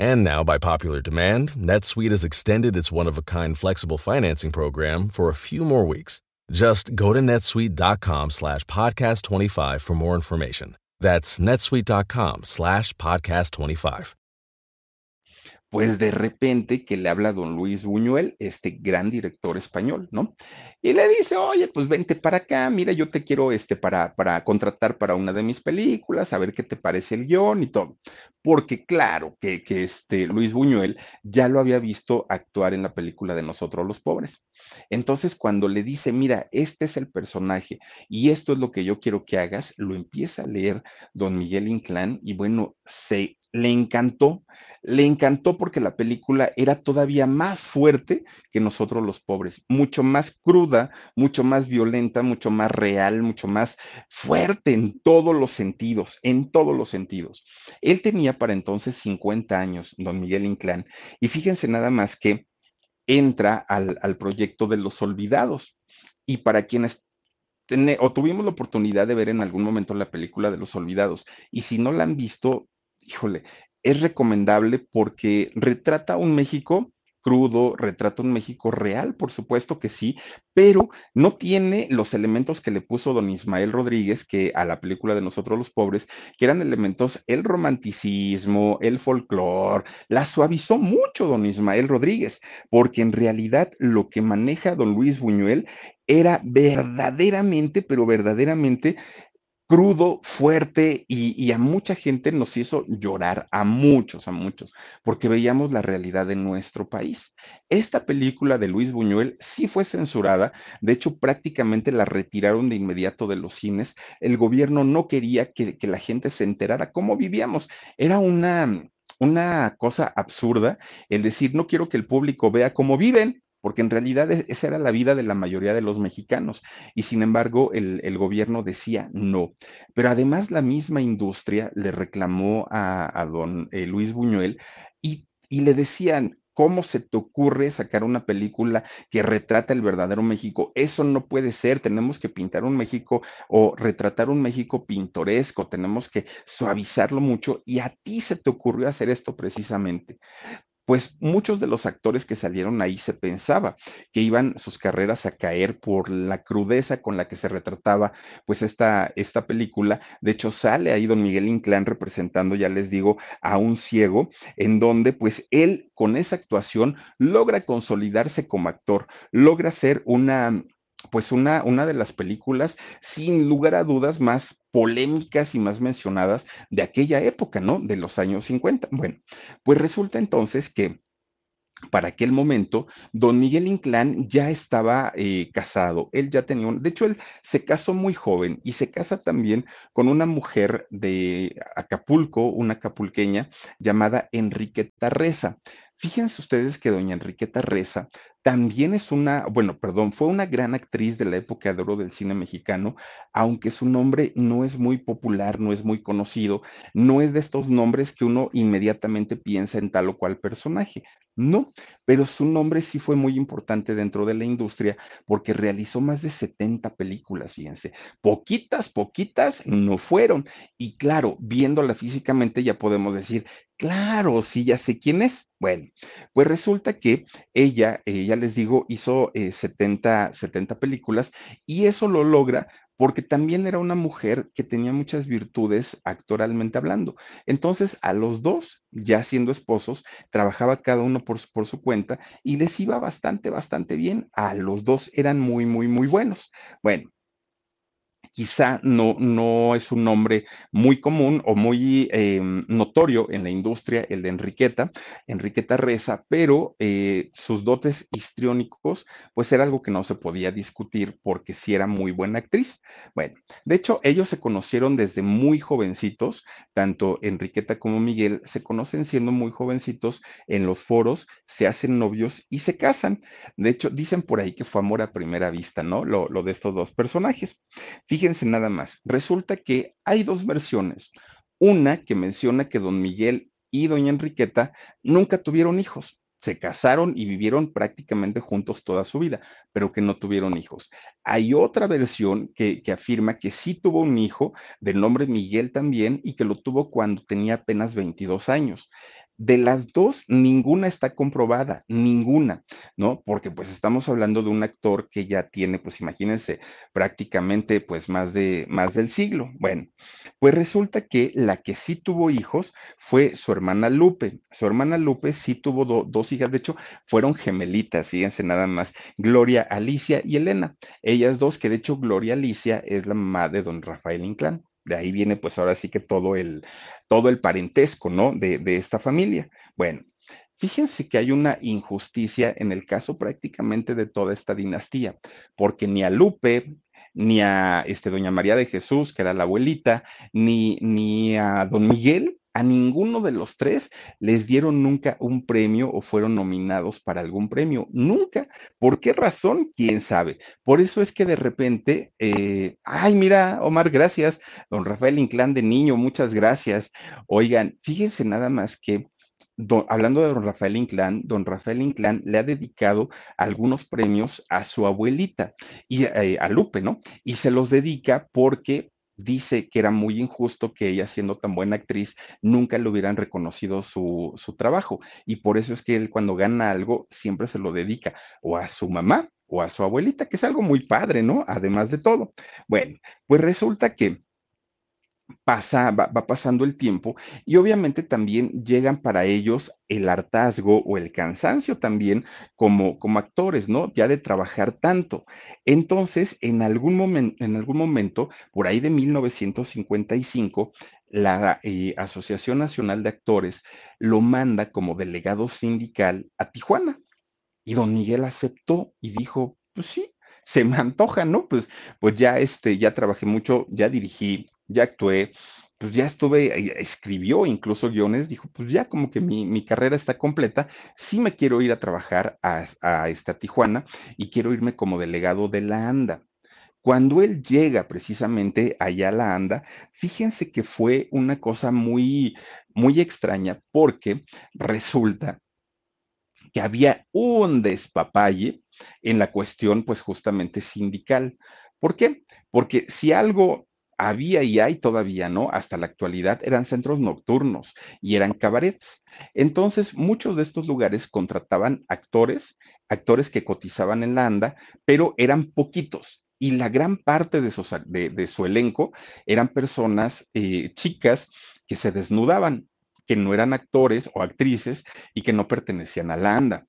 B: And now, by popular demand, NetSuite has extended its one of a kind flexible financing program for a few more weeks. Just go to netsuite.com slash podcast 25 for more information. That's netsuite.com slash podcast 25.
C: Pues de repente que le habla don Luis Buñuel, este gran director español, ¿no? Y le dice, oye, pues vente para acá, mira, yo te quiero este, para, para contratar para una de mis películas, a ver qué te parece el guion y todo. Porque claro que, que este Luis Buñuel ya lo había visto actuar en la película de Nosotros los Pobres. Entonces, cuando le dice, mira, este es el personaje y esto es lo que yo quiero que hagas, lo empieza a leer don Miguel Inclán y bueno, se le encantó, le encantó porque la película era todavía más fuerte que nosotros los pobres, mucho más cruda, mucho más violenta, mucho más real, mucho más fuerte en todos los sentidos, en todos los sentidos. Él tenía para entonces 50 años, don Miguel Inclán, y fíjense nada más que entra al, al proyecto de los olvidados. Y para quienes o tuvimos la oportunidad de ver en algún momento la película de los olvidados, y si no la han visto, híjole, es recomendable porque retrata un México crudo, retrata un México real, por supuesto que sí, pero no tiene los elementos que le puso don Ismael Rodríguez, que a la película de Nosotros los Pobres, que eran elementos, el romanticismo, el folclore, la suavizó mucho don Ismael Rodríguez, porque en realidad lo que maneja don Luis Buñuel era verdaderamente, pero verdaderamente crudo, fuerte y, a mucha gente nos hizo llorar, a muchos, a muchos, porque veíamos la realidad de nuestro país. Esta película de Luis Buñuel sí fue censurada, de hecho prácticamente la retiraron de inmediato de los cines. El gobierno no quería que, que la gente se enterara cómo vivíamos. Era una, una cosa absurda el decir, no quiero que el público vea cómo viven, porque en realidad e, esa era la vida de la mayoría de los mexicanos y sin embargo el, gobierno decía no. Pero además la misma industria le reclamó a, don eh, Luis Buñuel y le decían, ¿Cómo se te ocurre sacar una película que retrata el verdadero México? Eso no puede ser. Tenemos que pintar un México o retratar un México pintoresco. Tenemos que suavizarlo mucho. Y a ti se te ocurrió hacer esto precisamente pues muchos de los actores que salieron ahí se pensaba que iban sus carreras a caer por la crudeza con la que se retrataba pues esta, esta película. De hecho, sale ahí don Miguel Inclán representando, ya les digo, a un ciego, en donde pues él con esa actuación logra consolidarse como actor, logra ser una pues una, una de las películas, sin lugar a dudas, más polémicas y más mencionadas de aquella época, ¿no? De los años 50. Bueno, pues resulta entonces que para aquel momento, don Miguel Inclán ya estaba eh, casado, él ya tenía un, de hecho, él se casó muy joven y se casa también con una mujer de Acapulco, una acapulqueña llamada Enriqueta Reza. Fíjense ustedes que doña Enriqueta Reza también es una, bueno, perdón, fue una gran actriz de la época de oro del cine mexicano, aunque su nombre no es muy popular, no es muy conocido, no es de estos nombres que uno inmediatamente piensa en tal o cual personaje. No, pero su nombre sí fue muy importante dentro de la industria porque realizó más de 70 películas, fíjense. Poquitas, poquitas no fueron. Y claro, viéndola físicamente ya podemos decir, claro, sí, ya sé quién es. Bueno, pues resulta que ella, eh, ya les digo, hizo eh, 70, 70 películas y eso lo logra porque también era una mujer que tenía muchas virtudes actoralmente hablando. Entonces, a los dos, ya siendo esposos, trabajaba cada uno por, por, su cuenta y les iba bastante, bastante bien. A los dos eran muy, muy, muy buenos. Bueno, quizá no, no es un nombre muy común o muy eh, notorio en la industria, el de Enriqueta, Enriqueta Reza, pero eh, sus dotes histriónicos, pues era algo que no se podía discutir porque sí era muy buena actriz. Bueno, de hecho, ellos se conocieron desde muy jovencitos, tanto Enriqueta como Miguel se conocen siendo muy jovencitos en los foros, se hacen novios y se casan. De hecho, dicen por ahí que fue amor a primera vista, ¿no? Lo, lo de estos dos personajes. Fíjense nada más, resulta que hay dos versiones. Una que menciona que don Miguel y doña Enriqueta nunca tuvieron hijos. se casaron y vivieron prácticamente juntos toda su vida, pero que no tuvieron hijos. Hay otra versión que, que, afirma que sí tuvo un hijo del nombre Miguel también y que lo tuvo cuando tenía apenas 22 años. De las dos, ninguna está comprobada, ninguna, ¿no? Porque pues estamos hablando de un actor que ya tiene, pues imagínense, prácticamente pues más de, más del siglo. Bueno, pues resulta que la que sí tuvo hijos fue su hermana Lupe. Su hermana Lupe sí tuvo dos hijas, de hecho, fueron gemelitas, fíjense nada más, Gloria Alicia y Elena. Ellas dos, que de hecho Gloria Alicia es la mamá de don Rafael Inclán. De ahí viene pues ahora sí que todo el, todo el parentesco, ¿no? De, de esta familia. Bueno, Fíjense que hay una injusticia en el caso prácticamente de toda esta dinastía, porque ni a Lupe, ni a este, doña María de Jesús, que era la abuelita, ni, ni a don Miguel a ninguno de los tres les dieron nunca un premio o fueron nominados para algún premio. Nunca. ¿Por qué razón? ¿Quién sabe? Por eso es que de repente, eh, ay, mira, Omar, gracias. Don Rafael Inclán de niño, muchas gracias. Oigan, fíjense nada más que hablando de don Rafael Inclán, don Rafael Inclán le ha dedicado algunos premios a su abuelita y eh, a Lupe, ¿no? Y se los dedica porque dice que era muy injusto que ella, siendo tan buena actriz, nunca le hubieran reconocido su, su trabajo. Y por eso es que él cuando gana algo siempre se lo dedica o a su mamá o a su abuelita, que es algo muy padre, ¿no? Además de todo. Bueno, pues resulta que pasa, va, pasando el tiempo y obviamente también llegan para ellos el hartazgo o el cansancio también como, como actores, ¿no? Ya de trabajar tanto. Entonces, en algún, momento, en algún momento, por ahí de 1955, la eh, Asociación Nacional de Actores lo manda como delegado sindical a Tijuana. Y don Miguel aceptó y dijo, pues sí, se me antoja, ¿no? Pues, pues ya, este, ya trabajé mucho, ya dirigí ya actué, pues ya estuve, eh, escribió incluso guiones, dijo, pues ya como que mi, carrera está completa, sí me quiero ir a trabajar a, esta Tijuana y quiero irme como delegado de la ANDA. Cuando él llega precisamente allá a la ANDA, fíjense que fue una cosa muy, muy extraña porque resulta que había un despapalle en la cuestión, pues justamente sindical. ¿Por qué? Porque si algo había y hay todavía, ¿no? Hasta la actualidad eran centros nocturnos y eran cabarets. Entonces, muchos de estos lugares contrataban actores, actores que cotizaban en la ANDA, pero eran poquitos. Y la gran parte de, su elenco eran personas, eh, chicas, que se desnudaban, que no eran actores o actrices y que no pertenecían a la ANDA.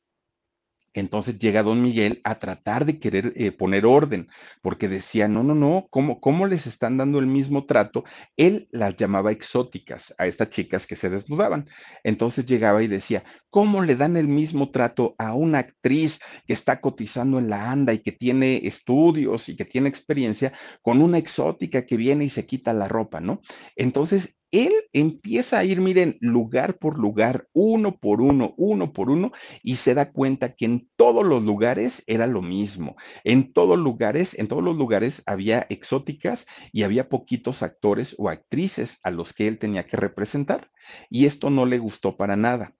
C: Entonces llega don Miguel a tratar de querer eh, poner orden, porque decía, no, no, no, ¿cómo, ¿cómo les están dando el mismo trato? Él las llamaba exóticas a estas chicas que se desnudaban. Entonces llegaba y decía, ¿cómo le dan el mismo trato a una actriz que está cotizando en la ANDA y que tiene estudios y que tiene experiencia con una exótica que viene y se quita la ropa, ¿no? Entonces él empieza a ir, miren, lugar por lugar, uno por uno, uno por uno, y se da cuenta que en todos los lugares era lo mismo. En todos lugares, en todos los lugares había exóticas y había poquitos actores o actrices a los que él tenía que representar. Y esto no le gustó para nada.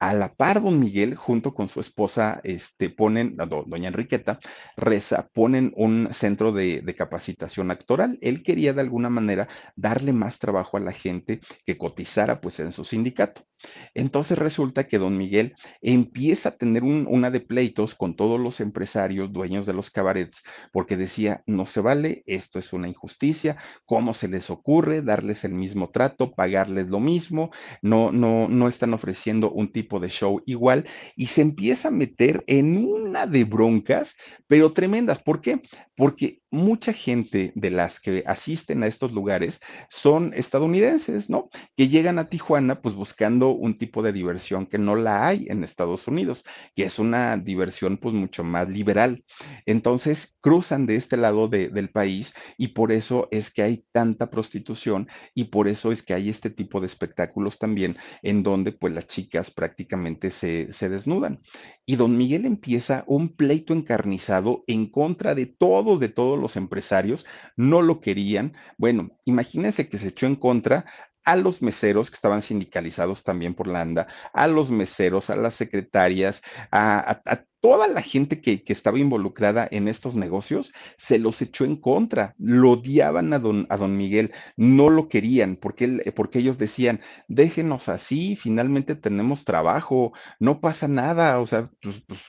C: A la par, don Miguel, junto con su esposa, este, ponen, doña Enriqueta, Reza, ponen un centro de, de, capacitación actoral. Él quería de alguna manera darle más trabajo a la gente que cotizara pues en su sindicato. Entonces resulta que don Miguel empieza a tener una de pleitos con todos los empresarios, dueños de los cabarets, porque decía, no se vale, esto es una injusticia, ¿cómo se les ocurre darles el mismo trato, pagarles lo mismo? No, no, no están ofreciendo un tipo de show igual y se empieza a meter en una de broncas, pero tremendas. ¿Por qué? Porque mucha gente de las que asisten a estos lugares son estadounidenses, ¿no? Que llegan a Tijuana pues buscando un tipo de diversión que no la hay en Estados Unidos, que es una diversión pues mucho más liberal. Entonces cruzan de este lado del país y por eso es que hay tanta prostitución y por eso es que hay este tipo de espectáculos también en donde pues las chicas prácticamente se, se desnudan. Y don Miguel empieza un pleito encarnizado en contra de todo, de todos los empresarios, no lo querían. Bueno, imagínense que se echó en contra a los meseros que estaban sindicalizados también por la ANDA, a los meseros, a las secretarias, a, toda la gente que, estaba involucrada en estos negocios, se los echó en contra, lo odiaban a don, a don Miguel, no lo querían, porque, porque ellos decían, déjenos así, finalmente tenemos trabajo, no pasa nada, o sea, pues, pues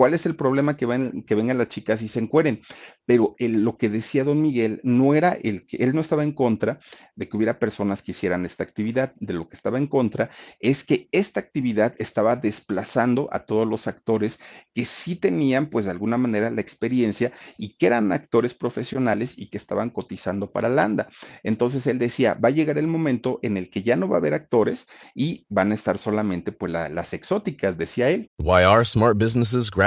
C: ¿Cuál es el problema que, que vengan las chicas y se encueren? Pero lo que decía don Miguel no era el que él no estaba en contra de que hubiera personas que hicieran esta actividad. De lo que estaba en contra es que esta actividad estaba desplazando a todos los actores que sí tenían, pues de alguna manera, la experiencia y que eran actores profesionales y que estaban cotizando para Landa. Entonces él decía, va a llegar el momento en el que ya no va a haber actores y van a estar solamente pues las exóticas, decía él.
B: Why are smart businesses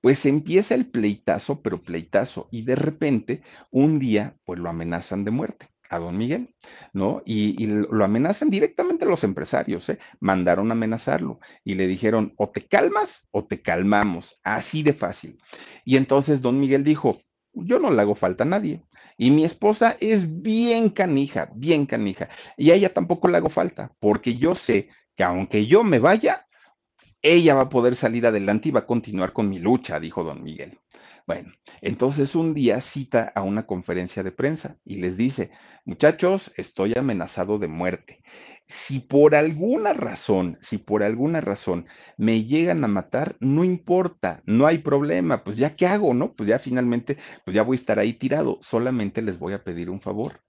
C: pues empieza el pleitazo, pero pleitazo, y de repente un día pues lo amenazan de muerte a don Miguel, ¿no? Y, lo amenazan directamente los empresarios, ¿eh? Mandaron a amenazarlo y le dijeron, o te calmas o te calmamos, así de fácil. Y entonces don Miguel dijo, yo no le hago falta a nadie. Y mi esposa es bien canija, bien canija. Y a ella tampoco le hago falta, porque yo sé que aunque yo me vaya, ella va a poder salir adelante y va a continuar con mi lucha, dijo don Miguel. Bueno, entonces un día cita a una conferencia de prensa y les dice, muchachos, estoy amenazado de muerte. Si por alguna razón, si por alguna razón me llegan a matar, no importa, no hay problema, pues ya qué hago, ¿no? Pues ya finalmente, pues ya voy a estar ahí tirado, solamente les voy a pedir un favor,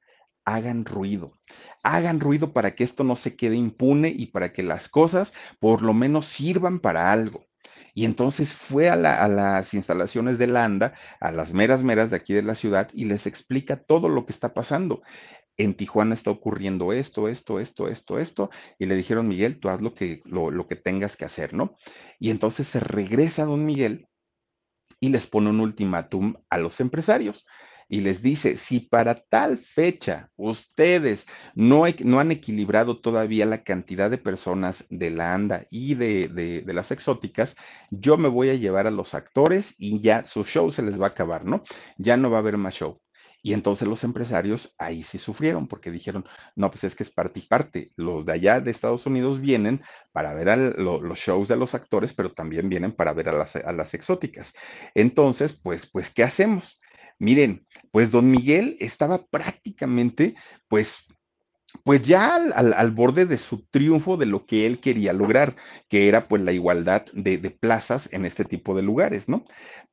C: hagan ruido hagan ruido para que esto no se quede impune y para que las cosas por lo menos sirvan para algo. Y entonces fue a, las instalaciones de Landa, a las meras meras de aquí de la ciudad, y les explica todo lo que está pasando. En Tijuana está ocurriendo esto, esto, esto, esto, esto, y le dijeron, Miguel, tú haz lo que, lo, lo que tengas que hacer, ¿no? Y entonces se regresa don Miguel y les pone un ultimátum a los empresarios y les dice, si para tal fecha ustedes no, no han equilibrado todavía la cantidad de personas de la ANDA y de, de, las exóticas, yo me voy a llevar a los actores y ya su show se les va a acabar, ¿no? Ya no va a haber más show. Y entonces los empresarios ahí sí sufrieron porque dijeron, no, pues es que es parte y parte. Los de allá de Estados Unidos vienen para ver los shows de los actores, pero también vienen para ver a las, a las exóticas. Entonces, pues, pues, ¿qué hacemos? Miren, pues don Miguel estaba prácticamente, pues, pues ya al, borde de su triunfo de lo que él quería lograr, que era pues la igualdad de, de plazas en este tipo de lugares, ¿no?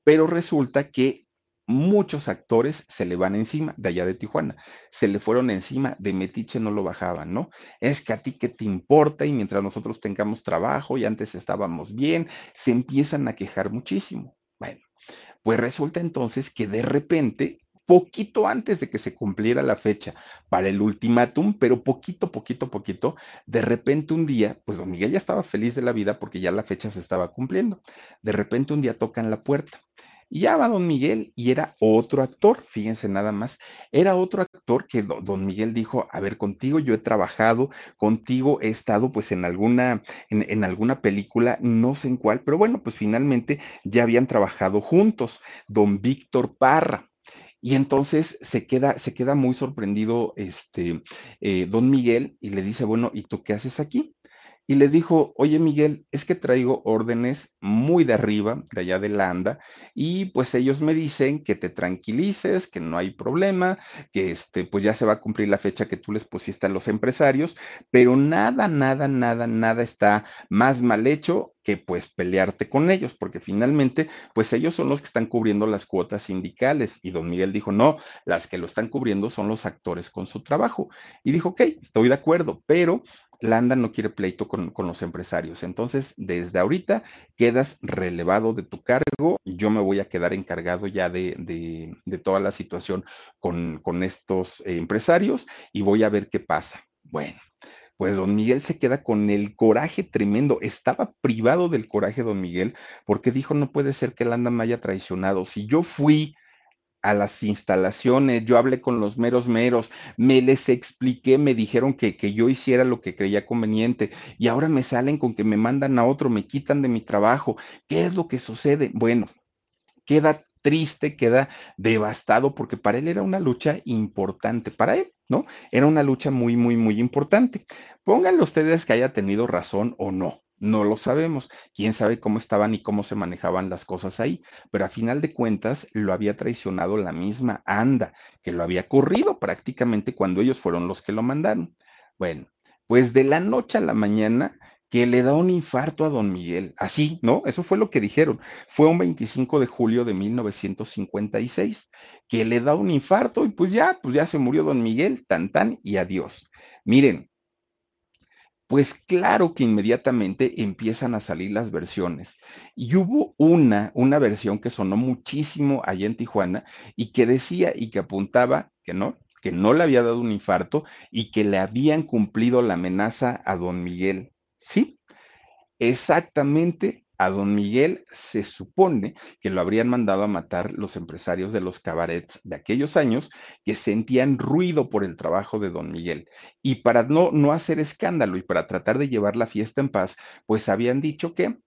C: Pero resulta que muchos actores se le van encima de allá de Tijuana, se le fueron encima, de Metiche no lo bajaban, ¿no? Es que a ti qué te importa y mientras nosotros tengamos trabajo y antes estábamos bien, se empiezan a quejar muchísimo. Pues resulta entonces que de repente poquito antes de que se cumpliera la fecha para el ultimátum, pero poquito, poquito, poquito, de repente un día, pues don Miguel ya estaba feliz de la vida porque ya la fecha se estaba cumpliendo. De repente un día tocan la puerta. Y ya va don Miguel y era otro actor, fíjense nada más, era otro que don Miguel dijo, a ver, contigo yo he trabajado, contigo he estado pues en alguna, en, en, alguna película, no sé en cuál, pero bueno, pues finalmente ya habían trabajado juntos, don Víctor Parra. Y entonces se queda, se queda muy sorprendido este, eh, don Miguel y le dice, bueno, ¿y tú qué haces aquí? Y le dijo, oye Miguel, es que traigo órdenes muy de arriba, de allá de la ANDA, y pues ellos me dicen que te tranquilices, que no hay problema, que este, pues ya se va a cumplir la fecha que tú les pusiste a los empresarios, pero nada, nada, nada, nada está más mal hecho que pues pelearte con ellos, porque finalmente pues ellos son los que están cubriendo las cuotas sindicales. Y don Miguel dijo, no, las que lo están cubriendo son los actores con su trabajo. Y dijo, ok, estoy de acuerdo, pero Landa no quiere pleito con, los empresarios. Entonces, desde ahorita quedas relevado de tu cargo. Yo me voy a quedar encargado ya de, toda la situación con, con estos empresarios y voy a ver qué pasa. Bueno, pues don Miguel se queda con el coraje tremendo. Estaba privado del coraje don Miguel porque dijo, no puede ser que Landa me haya traicionado. Si yo fui a las instalaciones, yo hablé con los meros meros, me les expliqué, me dijeron que, que, yo hiciera lo que creía conveniente y ahora me salen con que me mandan a otro, me quitan de mi trabajo. ¿Qué es lo que sucede? Bueno, queda triste, queda devastado porque para él era una lucha importante, para él, ¿no? Era una lucha muy, muy, muy importante. Pónganle ustedes que haya tenido razón o no. No lo sabemos. Quién sabe cómo estaban y cómo se manejaban las cosas ahí. Pero a final de cuentas lo había traicionado la misma Anda, que lo había corrido prácticamente cuando ellos fueron los que lo mandaron. Bueno, pues de la noche a la mañana que le da un infarto a don Miguel. Así, ¿no? Eso fue lo que dijeron. Fue un 25 de julio de 1956, que le da un infarto y pues ya, pues ya se murió don Miguel, tan tan y adiós. Miren, pues claro que inmediatamente empiezan a salir las versiones. Y hubo una, una versión que sonó muchísimo allá en Tijuana y que decía y que apuntaba que no, que no le había dado un infarto y que le habían cumplido la amenaza a don Miguel. Sí, exactamente a don Miguel se supone que lo habrían mandado a matar los empresarios de los cabarets de aquellos años que sentían ruido por el trabajo de don Miguel. Y para no, no hacer escándalo y para tratar de llevar la fiesta en paz, pues habían dicho que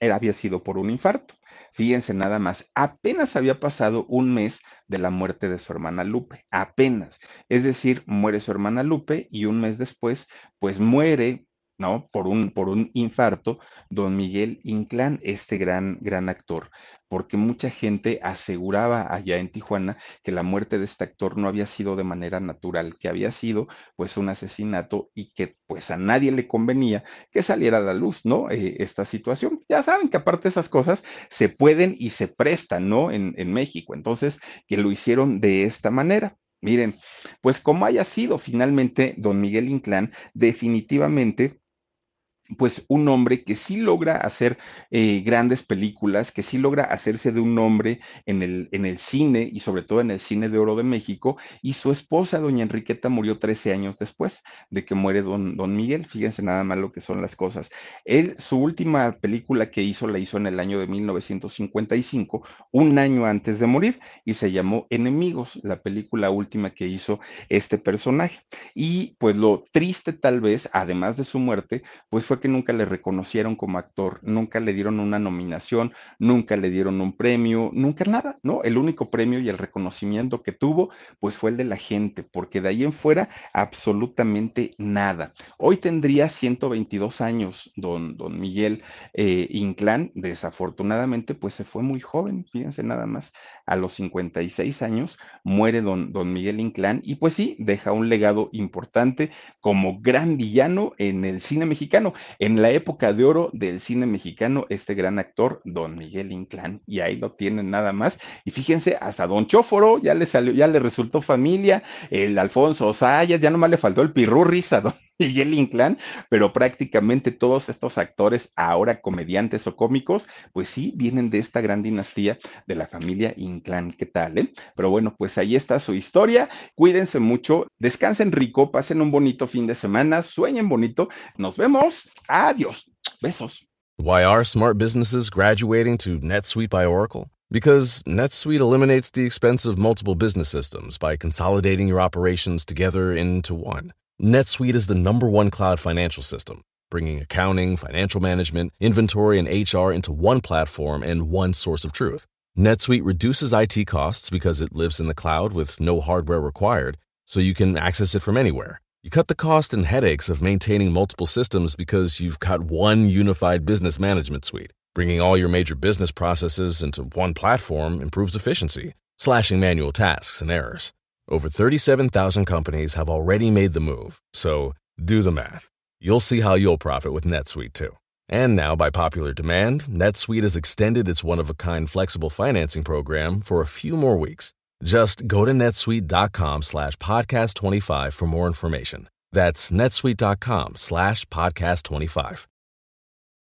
C: había sido por un infarto. Fíjense nada más, apenas había pasado un mes de la muerte de su hermana Lupe, apenas. Es decir, muere su hermana Lupe y un mes después, pues muere ¿no? Por un, por un infarto, don Miguel Inclán, este gran, gran actor, porque mucha gente aseguraba allá en Tijuana que la muerte de este actor no había sido de manera natural, que había sido pues un asesinato y que pues a nadie le convenía que saliera a la luz, ¿no? Eh, esta situación. Ya saben que aparte esas cosas se pueden y se prestan, ¿no? En, en México. Entonces, que lo hicieron de esta manera. Miren, pues como haya sido finalmente don Miguel Inclán, definitivamente pues un hombre que sí logra hacer eh, grandes películas, que sí logra hacerse de un nombre en el, en el cine y sobre todo en el cine de oro de México, y su esposa, doña Enriqueta, murió 13 años después de que muere don, don Miguel, fíjense nada más lo que son las cosas. Él, su última película que hizo, la hizo en el año de 1955, un año antes de morir, y se llamó Enemigos, la película última que hizo este personaje. Y pues lo triste tal vez, además de su muerte, pues fue que nunca le reconocieron como actor, nunca le dieron una nominación, nunca le dieron un premio, nunca nada, ¿no? El único premio y el reconocimiento que tuvo, pues fue el de la gente, porque de ahí en fuera, absolutamente nada. Hoy tendría 122 años, don, don Miguel eh, Inclán, desafortunadamente, pues se fue muy joven, fíjense nada más, a los 56 años muere don, don Miguel Inclán y pues sí, deja un legado importante como gran villano en el cine mexicano en la época de oro del cine mexicano, este gran actor, don Miguel Inclán, y ahí lo tienen nada más. Y fíjense, hasta don Chóforo ya le salió, ya le resultó familia, el Alfonso Osayas, ya nomás le faltó el pirurris a don Miguel Inclán, pero prácticamente todos estos actores, ahora comediantes o cómicos, pues sí, vienen de esta gran dinastía de la familia Inclán. ¿Qué tal? Eh? Pero bueno, pues ahí está su historia. Cuídense mucho, descansen rico, pasen un bonito fin de semana, sueñen bonito. Nos vemos. Adiós. Besos.
B: Why are smart businesses graduating to NetSuite by Oracle? Because NetSuite eliminates the expense of multiple business systems by consolidating your operations together into one. NetSuite is the number one cloud financial system, bringing accounting, financial management, inventory, and HR into one platform and one source of truth. NetSuite reduces IT costs because it lives in the cloud with no hardware required, so you can access it from anywhere. You cut the cost and headaches of maintaining multiple systems because you've got one unified business management suite. Bringing all your major business processes into one platform improves efficiency, slashing manual tasks and errors. Over 37,000 companies have already made the move, so do the math. You'll see how you'll profit with NetSuite too. And now, by popular demand, NetSuite has extended its one-of-a-kind flexible financing program for a few more weeks. Just go to netsuite.com slash podcast25 for more information. That's netsuite.com slash podcast25.